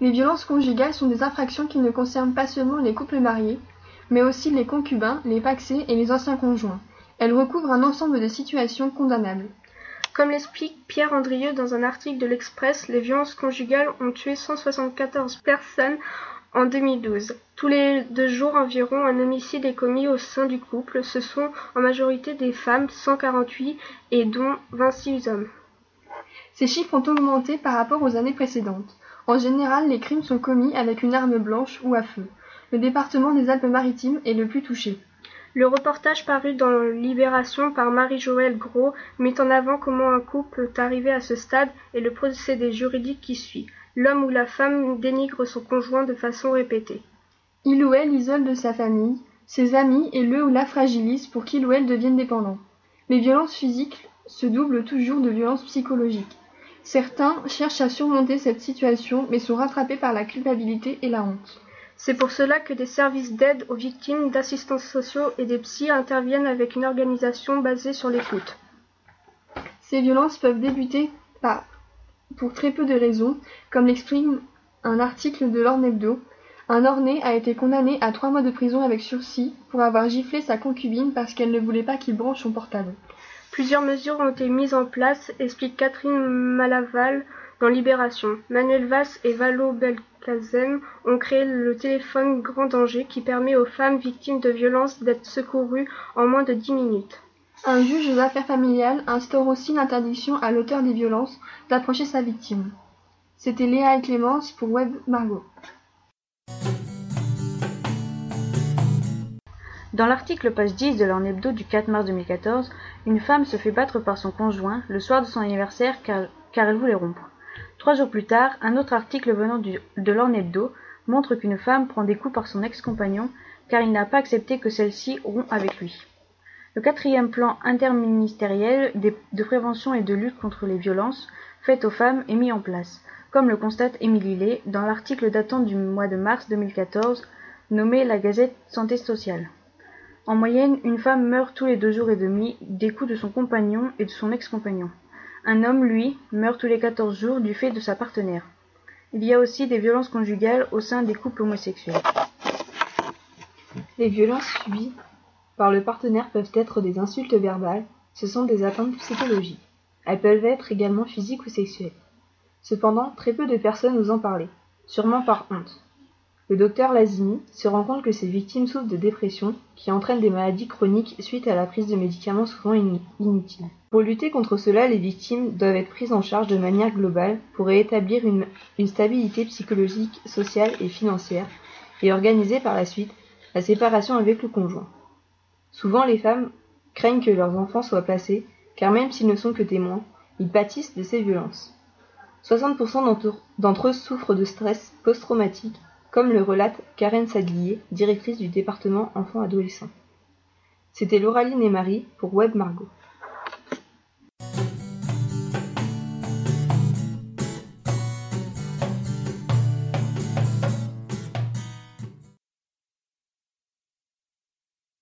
Les violences conjugales sont des infractions qui ne concernent pas seulement les couples mariés, mais aussi les concubins, les pacsés et les anciens conjoints. Elles recouvrent un ensemble de situations condamnables. Comme l'explique Pierre Andrieux dans un article de l'Express, les violences conjugales ont tué 174 personnes en 2012. Tous les deux jours environ, un homicide est commis au sein du couple. Ce sont en majorité des femmes, 148, et dont 26 hommes. Ces chiffres ont augmenté par rapport aux années précédentes. En général, les crimes sont commis avec une arme blanche ou à feu. Le département des Alpes-Maritimes est le plus touché. Le reportage paru dans Libération par Marie-Joëlle Gros met en avant comment un couple est arrivé à ce stade et le procédé juridique qui suit. L'homme ou la femme dénigre son conjoint de façon répétée. Il ou elle isole de sa famille, ses amis et le ou la fragilise pour qu'il ou elle devienne dépendant. Les violences physiques se doublent toujours de violences psychologiques. Certains cherchent à surmonter cette situation mais sont rattrapés par la culpabilité et la honte. C'est pour cela que des services d'aide aux victimes, d'assistance sociaux et des psys interviennent avec une organisation basée sur l'écoute. Ces violences peuvent débuter par, pour très peu de raisons, comme l'exprime un article de l'Ornebdo. Un Ornais a été condamné à trois mois de prison avec sursis pour avoir giflé sa concubine parce qu'elle ne voulait pas qu'il branche son portable. Plusieurs mesures ont été mises en place, explique Catherine Malaval dans Libération. Manuel Valls et Valo Belkacem ont créé le téléphone Grand Danger qui permet aux femmes victimes de violences d'être secourues en moins de dix minutes. Un juge aux affaires familiales instaure aussi l'interdiction à l'auteur des violences d'approcher sa victime. C'était Léa et Clémence pour Web Margot. Dans l'article page 10 de leur hebdo du 4 mars 2014, une femme se fait battre par son conjoint le soir de son anniversaire car, elle voulait rompre. Trois jours plus tard, un autre article venant de l'Ornebdo montre qu'une femme prend des coups par son ex-compagnon car il n'a pas accepté que celle-ci rompt avec lui. Le quatrième plan interministériel de prévention et de lutte contre les violences faites aux femmes est mis en place, comme le constate Émilie Lay dans l'article datant du mois de mars 2014 nommé La Gazette Santé Sociale. En moyenne, une femme meurt tous les deux jours et demi des coups de son compagnon et de son ex-compagnon. Un homme, lui, meurt tous les quatorze jours du fait de sa partenaire. Il y a aussi des violences conjugales au sein des couples homosexuels. Les violences subies par le partenaire peuvent être des insultes verbales, ce sont des atteintes psychologiques. Elles peuvent être également physiques ou sexuelles. Cependant, très peu de personnes osent en parler, sûrement par honte. Le docteur Lazimi se rend compte que ces victimes souffrent de dépression, qui entraîne des maladies chroniques suite à la prise de médicaments souvent inutiles. Pour lutter contre cela, les victimes doivent être prises en charge de manière globale pour rétablir une, une stabilité psychologique, sociale et financière, et organiser par la suite la séparation avec le conjoint. Souvent, les femmes craignent que leurs enfants soient placés, car même s'ils ne sont que témoins, ils pâtissent de ces violences. 60% d'entre eux souffrent de stress post-traumatique comme le relate Karen Sadlier, directrice du département enfants-adolescents. C'était Lauraline et Marie pour Web Margot.